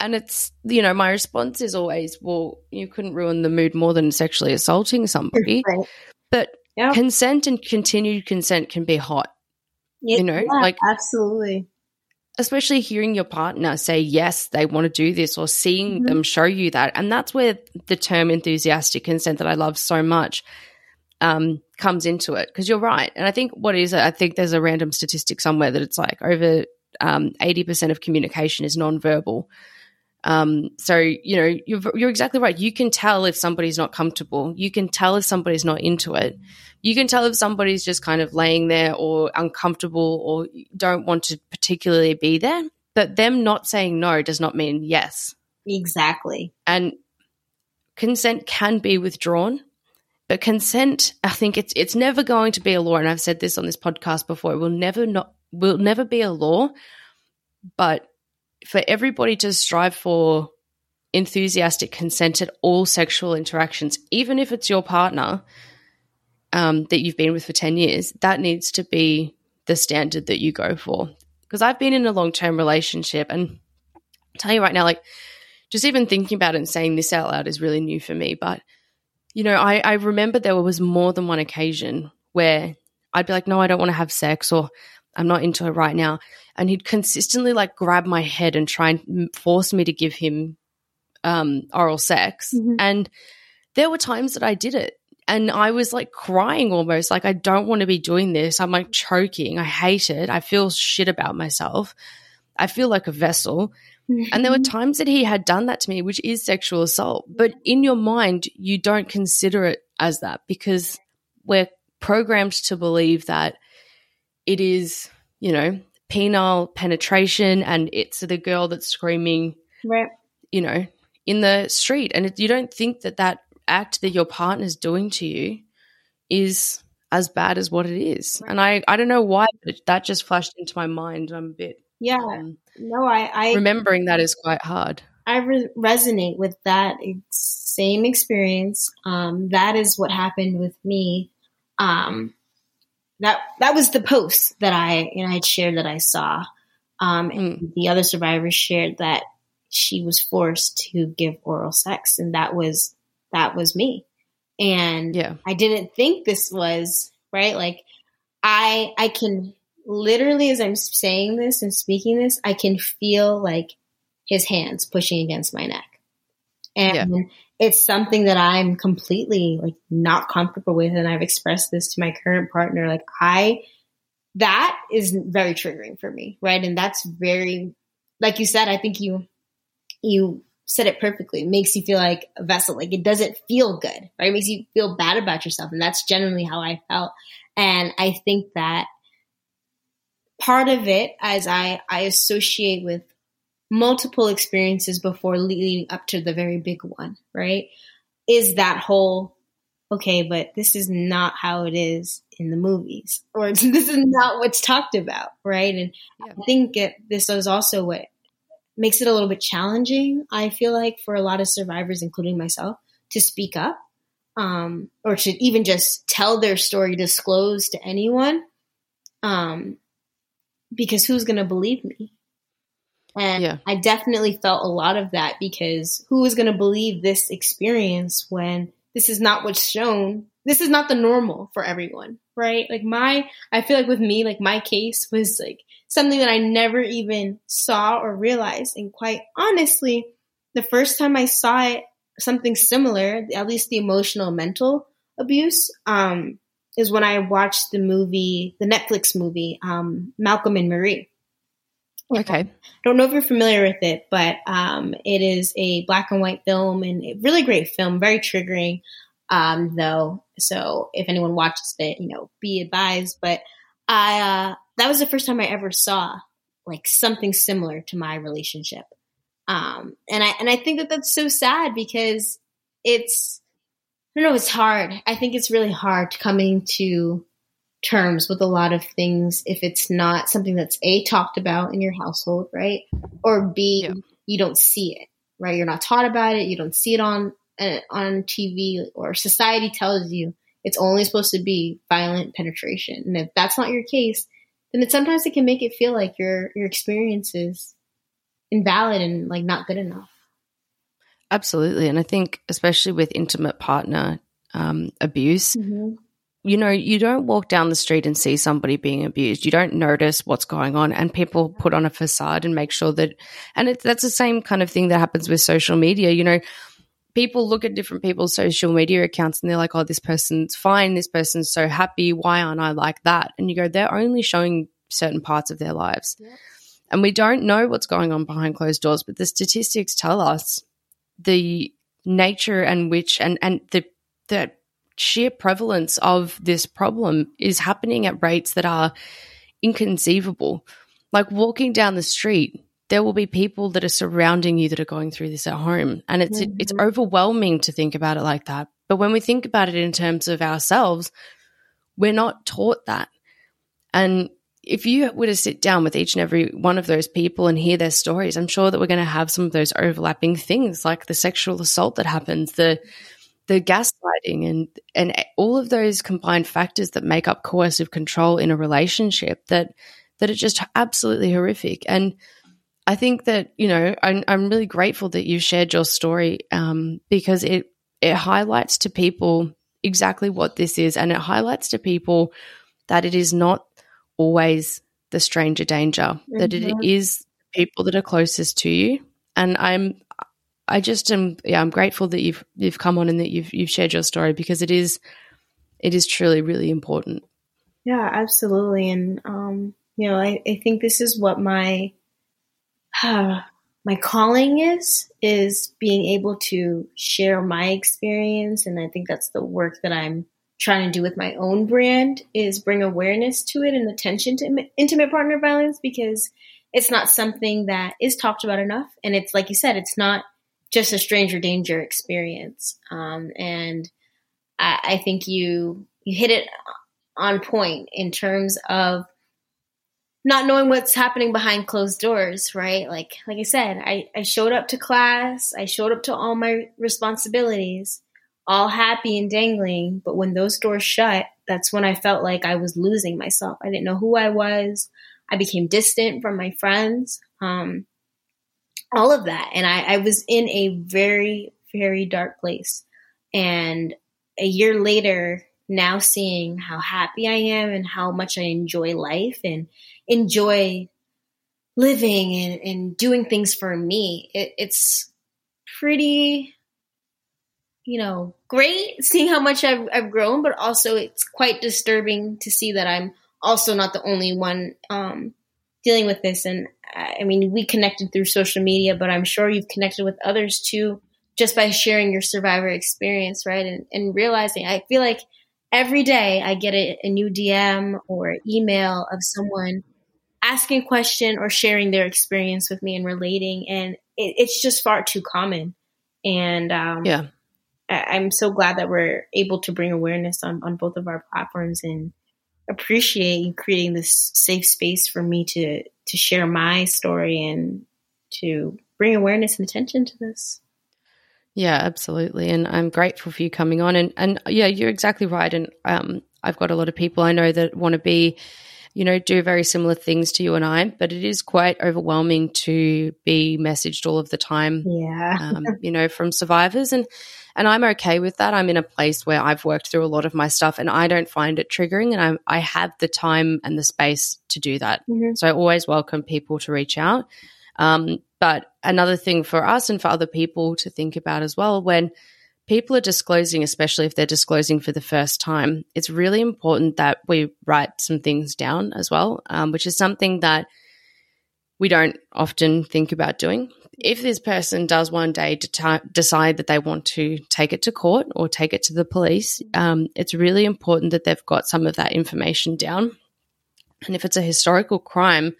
Speaker 2: And it's, you know, my response is always, well, you couldn't ruin the mood more than sexually assaulting somebody. Right. But yep. consent and continued consent can be hot.
Speaker 3: It, you know, yeah, like absolutely.
Speaker 2: Especially hearing your partner say yes, they want to do this, or seeing mm-hmm. them show you that, and that's where the term enthusiastic consent that I love so much um, comes into it because you're right. And I think what is it? I think there's a random statistic somewhere that it's like over um, 80% of communication is nonverbal. Um, so, you know, you're, you're exactly right. You can tell if somebody's not comfortable. You can tell if somebody's not into it. You can tell if somebody's just kind of laying there or uncomfortable or don't want to particularly be there. But them not saying no does not mean yes.
Speaker 3: Exactly.
Speaker 2: And consent can be withdrawn but consent, I think it's it's never going to be a law, and I've said this on this podcast before. It will never not will never be a law, but for everybody to strive for enthusiastic consent at all sexual interactions, even if it's your partner um, that you've been with for ten years, that needs to be the standard that you go for. Because I've been in a long term relationship, and I'll tell you right now, like just even thinking about it and saying this out loud is really new for me, but you know, I, I remember there was more than one occasion where I'd be like, no, I don't want to have sex or I'm not into it right now. And he'd consistently like grab my head and try and force me to give him um, oral sex. Mm-hmm. And there were times that I did it. And I was like crying almost, like, I don't want to be doing this. I'm like choking. I hate it. I feel shit about myself. I feel like a vessel. And there were mm-hmm. times that he had done that to me, which is sexual assault. But in your mind, you don't consider it as that because we're programmed to believe that it is, you know, penile penetration and it's the girl that's screaming,
Speaker 3: right.
Speaker 2: you know, in the street. And you don't think that that act that your partner's doing to you is as bad as what it is. And I, I don't know why, but that just flashed into my mind. I'm a bit
Speaker 3: yeah. Um, no, I, I
Speaker 2: remembering that is quite hard.
Speaker 3: I re- resonate with that same experience. Um, that is what happened with me. Um, that that was the post that I you know I had shared that I saw. Um, and mm. the other survivors shared that she was forced to give oral sex, and that was that was me. And yeah. I didn't think this was right. Like I I can literally as I'm saying this and speaking this, I can feel like his hands pushing against my neck. And yeah. it's something that I'm completely like not comfortable with. And I've expressed this to my current partner. Like I, that is very triggering for me. Right. And that's very, like you said, I think you, you said it perfectly. It makes you feel like a vessel. Like it doesn't feel good, right? It makes you feel bad about yourself. And that's generally how I felt. And I think that part of it as I, I associate with multiple experiences before leading up to the very big one, right? Is that whole, okay, but this is not how it is in the movies, or this is not what's talked about, right? And yeah. I think it, this is also what makes it a little bit challenging, I feel like, for a lot of survivors, including myself, to speak up um, or to even just tell their story, disclose to anyone. Um, because who's going to believe me? And yeah. I definitely felt a lot of that because who is going to believe this experience when this is not what's shown? This is not the normal for everyone, right? Like my, I feel like with me, like my case was like something that I never even saw or realized. And quite honestly, the first time I saw it, something similar, at least the emotional mental abuse, um, is when I watched the movie, the Netflix movie, um, Malcolm and Marie.
Speaker 2: Okay. I
Speaker 3: don't know if you're familiar with it, but um, it is a black and white film and a really great film, very triggering, um, though. So if anyone watches it, you know, be advised. But I uh, that was the first time I ever saw like something similar to my relationship. Um, and I and I think that that's so sad because it's I don't know it's hard. I think it's really hard coming to terms with a lot of things if it's not something that's a talked about in your household, right? Or b yeah. you don't see it, right? You're not taught about it. You don't see it on uh, on TV, or society tells you it's only supposed to be violent penetration. And if that's not your case, then it sometimes it can make it feel like your your experience is invalid and like not good enough.
Speaker 2: Absolutely, and I think especially with intimate partner um, abuse. Mm-hmm. You know, you don't walk down the street and see somebody being abused. You don't notice what's going on, and people put on a facade and make sure that. And it, that's the same kind of thing that happens with social media. You know, people look at different people's social media accounts and they're like, oh, this person's fine. This person's so happy. Why aren't I like that? And you go, they're only showing certain parts of their lives. Yep. And we don't know what's going on behind closed doors, but the statistics tell us the nature and which and, and the, the sheer prevalence of this problem is happening at rates that are inconceivable. Like walking down the street, there will be people that are surrounding you that are going through this at home. And it's mm-hmm. it's overwhelming to think about it like that. But when we think about it in terms of ourselves, we're not taught that. And if you were to sit down with each and every one of those people and hear their stories, I'm sure that we're going to have some of those overlapping things like the sexual assault that happens, the the gaslighting and and all of those combined factors that make up coercive control in a relationship that that are just absolutely horrific. And I think that you know I'm, I'm really grateful that you shared your story um, because it it highlights to people exactly what this is, and it highlights to people that it is not always the stranger danger; mm-hmm. that it mm-hmm. people that are closest to you. And I'm I just am yeah I'm grateful that you've you've come on and that you've you've shared your story because it is it is truly really important.
Speaker 3: Yeah, absolutely, and um, you know I, I think this is what my my calling is is being able to share my experience. And i think that's the work that i'm trying to do with my own brand is bring awareness to it and attention to intimate partner violence because it's not something that is talked about enough. And it's like you said it's not just a stranger danger experience um, and I, I think you you hit it on point in terms of not knowing what's happening behind closed doors, right? Like like I said, I, I showed up to class, I showed up to all my responsibilities, all happy and dangling, but when those doors shut, that's when I felt like I was losing myself. I didn't know who I was. I became distant from my friends. Um, all of that. And I, I was in a very, very dark place. And a year later, now seeing how happy I am and how much I enjoy life and enjoy living and, and doing things for me, it, it's pretty, you know, great seeing how much I've, I've grown, but also it's quite disturbing to see that I'm also not the only one um, dealing with this. And I mean, we connected through social media, but I'm sure you've connected with others too, just by sharing your survivor experience, right? And, and realizing, I feel like every day I get a, a new DM or email of someone asking a question or sharing their experience with me and relating. And it, it's just far too common. And um,
Speaker 2: yeah,
Speaker 3: I, am so glad that we're able to bring awareness on, on both of our platforms and appreciate you creating this safe space for me to to share my story and to bring awareness and attention to this.
Speaker 2: Yeah, absolutely. And I'm grateful for you coming on. And and yeah, you're exactly right. And um, I've got a lot of people I know that want to be, you know, do very similar things to you and I. But it is quite overwhelming to be messaged all of the time.
Speaker 3: Yeah,
Speaker 2: um, you know, from survivors and. And I'm okay with that. I'm in a place where I've worked through a lot of my stuff and I don't find it triggering and I, I have the time and the space to do that. Mm-hmm. So I always welcome people to reach out. Um, but another thing for us and for other people to think about as well when people are disclosing, especially if they're disclosing for the first time, it's really important that we write some things down as well, um, which is something that we don't often think about doing. If this person does one day de- decide that they want to take it to court or take it to the police, um, it's really important that they've got some of that information down And if it's a historical crime,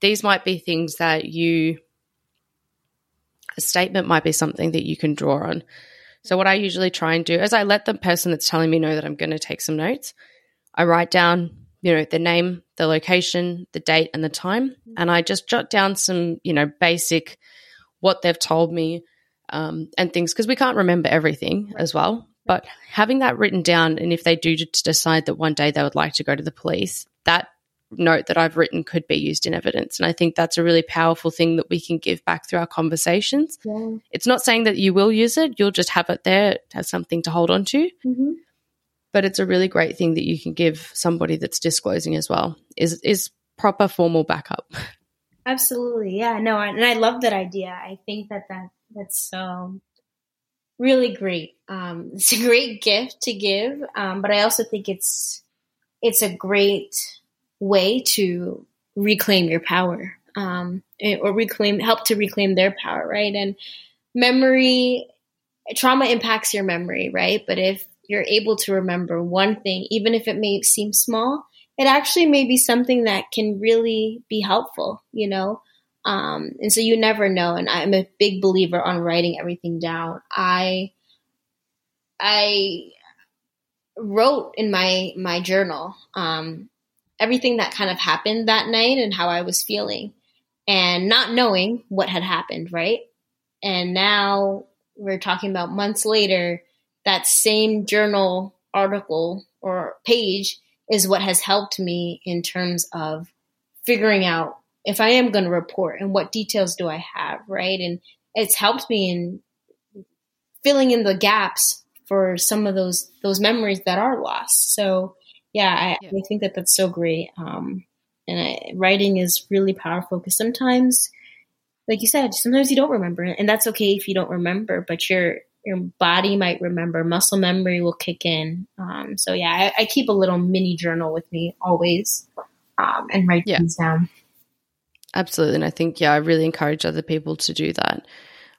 Speaker 2: these might be things that you, a statement might be something that you can draw on. So, what I usually try and do is I let the person that's telling me know that I'm going to take some notes. I write down, you know, the name, the location, the date, and the time. And I just jot down some, you know, basic what they've told me um, and things because we can't remember everything as well. But having that written down, and if they do decide that one day they would like to go to the police, that note that I've written could be used in evidence. And I think that's a really powerful thing that we can give back through our conversations. Yeah. It's not saying that you will use it, you'll just have it there as something to hold on to. Mm-hmm. But it's a really great thing that you can give somebody that's disclosing as well, is, is proper formal backup.
Speaker 3: Absolutely. Yeah. No, and I love that idea. I think that, that that's so really great. Um, it's a great gift to give, um, but I also think it's it's a great way to reclaim your power um, eh, or reclaim help to reclaim their power right and memory trauma impacts your memory right but if you're able to remember one thing even if it may seem small it actually may be something that can really be helpful you know um, and so you never know and i'm a big believer on writing everything down i i wrote in my my journal um, everything that kind of happened that night and how I was feeling and not knowing what had happened, right? And now we're talking about months later, that same journal article or page is what has helped me in terms of figuring out if I am going to report and what details do I have, right? And it's helped me in filling in the gaps for some of those those memories that are lost. So yeah, I, yeah. I think that that's so great. Um, and I, writing is really powerful because sometimes, like you said, sometimes you don't remember, and that's okay if you don't remember. But your your body might remember. Muscle memory will kick in. Um, so yeah, I, I, keep a little mini journal with me always, um, and write yeah. things down.
Speaker 2: Absolutely, and I think yeah, I really encourage other people to do that.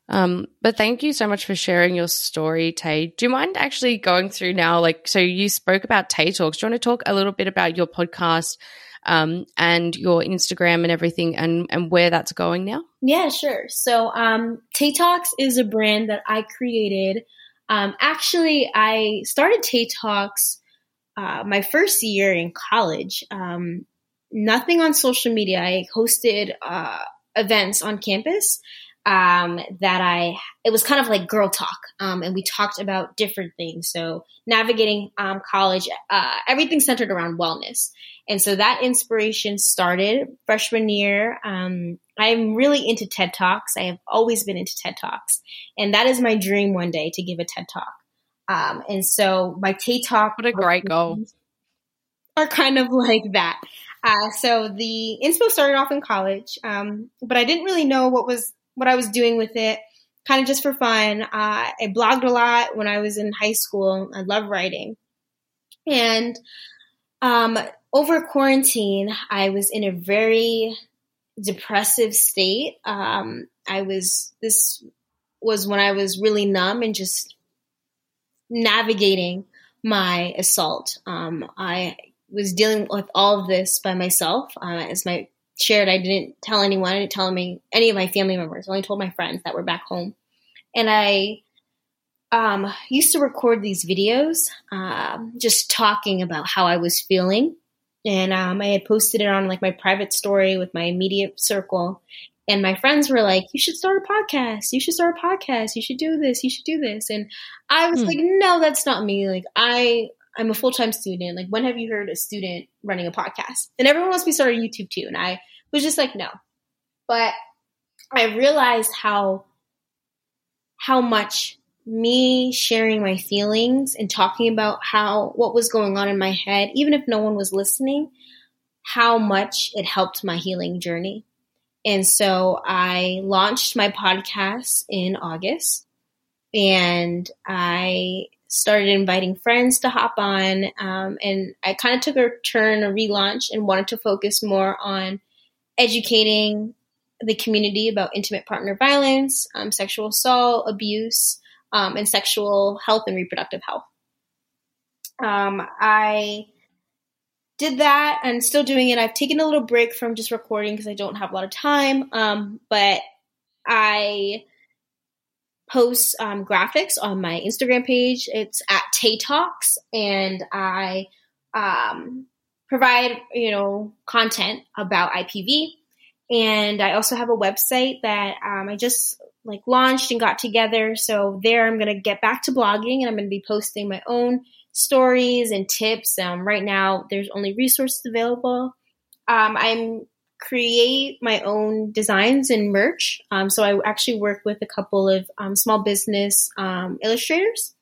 Speaker 2: Um, but thank you so much for sharing your story, Tay. Do you mind actually going through now? Like, so you spoke about Tay Talks. Do you want to talk a little bit about your podcast um, and your Instagram and everything and, and where that's going now?
Speaker 3: Yeah, sure. So, um, Tay Talks is a brand that I created. Um, actually, I started Tay Talks uh, my first year in college. Um, nothing on social media. I hosted uh, events on campus um, that I, it was kind of like girl talk. Um, and we talked about different things. So navigating um, college, uh, everything centered around wellness. And so that inspiration started freshman year. Um, I'm really into TED Talks. I have always been into TED Talks. And that is my dream one day to give a TED Talk. Um, and so my TED Talk.
Speaker 2: What a great goal.
Speaker 3: Are kind of like that. Uh, so the inspo started off in college, um, but I didn't really know what was what I was doing with it, kind of just for fun. Uh, I blogged a lot when I was in high school. I love writing. And um, over quarantine, I was in a very depressive state. Um, I was, this was when I was really numb and just navigating my assault. Um, I was dealing with all of this by myself uh, as my shared I didn't tell anyone. I didn't tell me any of my family members. I only told my friends that were back home. And I um, used to record these videos, um, just talking about how I was feeling. And um, I had posted it on like my private story with my immediate circle. And my friends were like, "You should start a podcast. You should start a podcast. You should do this. You should do this." And I was hmm. like, "No, that's not me. Like I I'm a full time student. Like, when have you heard a student running a podcast? And everyone wants me to start a YouTube too. And I was just like, no. But I realized how how much me sharing my feelings and talking about how what was going on in my head, even if no one was listening, how much it helped my healing journey. And so I launched my podcast in August and I started inviting friends to hop on. Um, and I kind of took a turn, a relaunch, and wanted to focus more on educating the community about intimate partner violence, um, sexual assault, abuse, um, and sexual health and reproductive health. Um, I did that and still doing it. I've taken a little break from just recording because I don't have a lot of time. Um, but I post um, graphics on my Instagram page. It's at Tay Talks, and I um, provide you know content about IPV. And I also have a website that um, I just like launched and got together. So there, I'm to get back to blogging, and I'm to be posting my own stories and tips. Um, right now, there's only resources available. Um, I'm create my own designs and merch. Um, so I actually work with a couple of um, small business um, illustrators.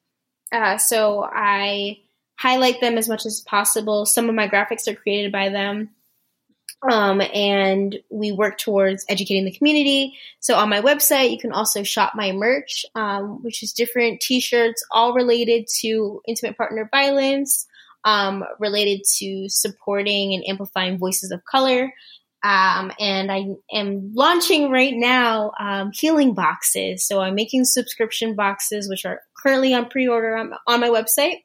Speaker 3: Uh, so I highlight them as much as possible. Some of my graphics are created by them. Um, and we work towards educating the community. So on my website, you can also shop my merch, um, which is different t-shirts, all related to intimate partner violence, um, related to supporting and amplifying voices of color. Um, and I am launching right now um, healing boxes. So I'm making subscription boxes, which are currently on pre-order on, on my website.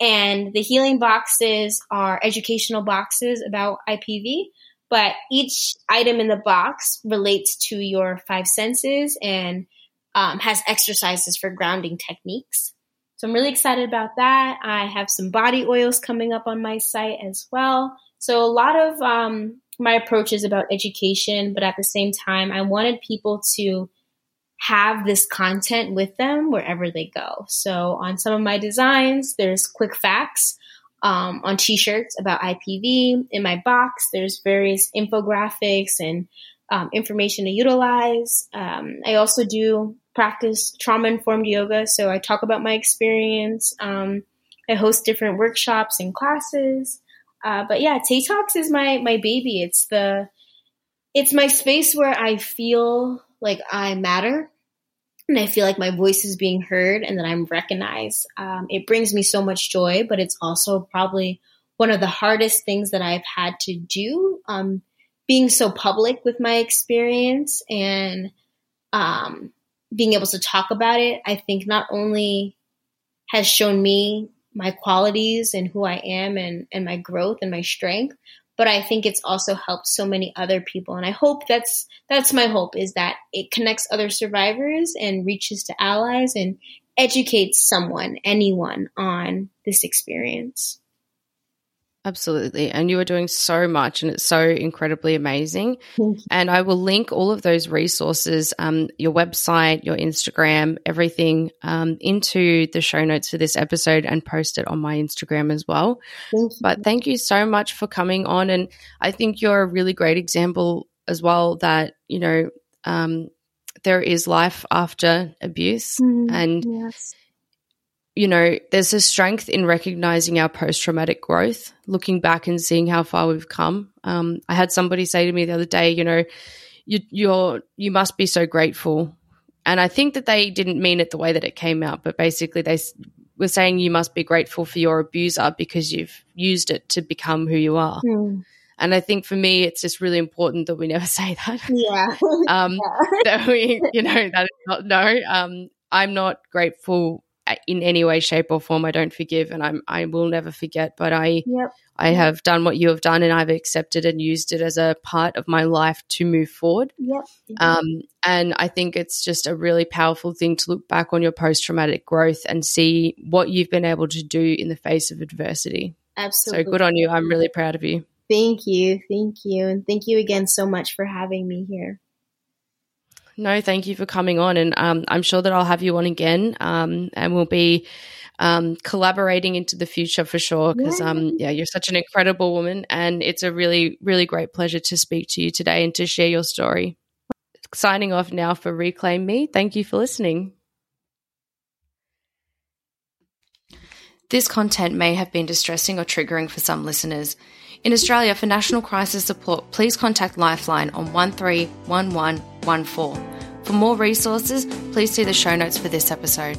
Speaker 3: And the healing boxes are educational boxes about IPV but each item in the box relates to your five senses and um, has exercises for grounding techniques. So I'm really excited about that. I have some body oils coming up on my site as well. So a lot of um, my approach is about education, but at the same time, I wanted people to have this content with them wherever they go. So on some of my designs, there's quick facts um, on t-shirts about IPV. In my box, there's various infographics and um, information to utilize. Um, I also do practice trauma-informed yoga, so I talk about my experience. Um, I host different workshops and classes. Uh, but yeah, Tay is my my baby. It's the it's my space where I feel like I matter and I feel like my voice is being heard and that I'm recognized. Um, it brings me so much joy, but it's also probably one of the hardest things that I've had to do. Um, being so public with my experience and um, being able to talk about it, I think not only has shown me my qualities and who I am and, and my growth and my strength, but I think it's also helped so many other people. And I hope that's that's my hope is that it connects other survivors and reaches to allies and educates someone, anyone on this experience.
Speaker 2: Absolutely. And you are doing so much and it's so incredibly amazing. And I will link all of those resources, um, your website, your Instagram, everything um, into the show notes for this episode and post it on my Instagram as well. Thank but thank you so much for coming on. And I think you're a really great example as well that, you know, um, there is life after abuse. Mm, and yes you know, there's a strength in recognizing our post traumatic growth, looking back and seeing how far we've come. Um, I had somebody say to me the other day, you know, you, you're you must be so grateful, and I think that they didn't mean it the way that it came out, but basically they were saying you must be grateful for your abuser because you've used it to become who you are. Mm. And I think for me, it's just really important that we never say that.
Speaker 3: Yeah.
Speaker 2: um, yeah. that we, you know, that is not, no, um, I'm not grateful in any way, shape, or form. I don't forgive, and I'm I will never forget. But I yep. I have done what you have done, and I've accepted and used it as a part of my life to move forward.
Speaker 3: Yep.
Speaker 2: Um, and I think it's just a really powerful thing to look back on your post traumatic growth and see what you've been able to do in the face of adversity.
Speaker 3: Absolutely.
Speaker 2: So good on you. I'm really proud of you.
Speaker 3: Thank you. Thank you. And thank you again so much for having me here.
Speaker 2: No, thank you for coming on. And um, I'm sure that I'll have you on again um, and we'll be um, collaborating into the future for sure. Because. Um, yeah, you're such an incredible woman. And it's a really, really great pleasure to speak to you today and to share your story. Signing off now for Reclaim Me. Thank you for listening. This content may have been distressing or triggering for some listeners. In Australia, for national crisis support, please contact Lifeline on 131114. For more resources, please see the show notes for this episode.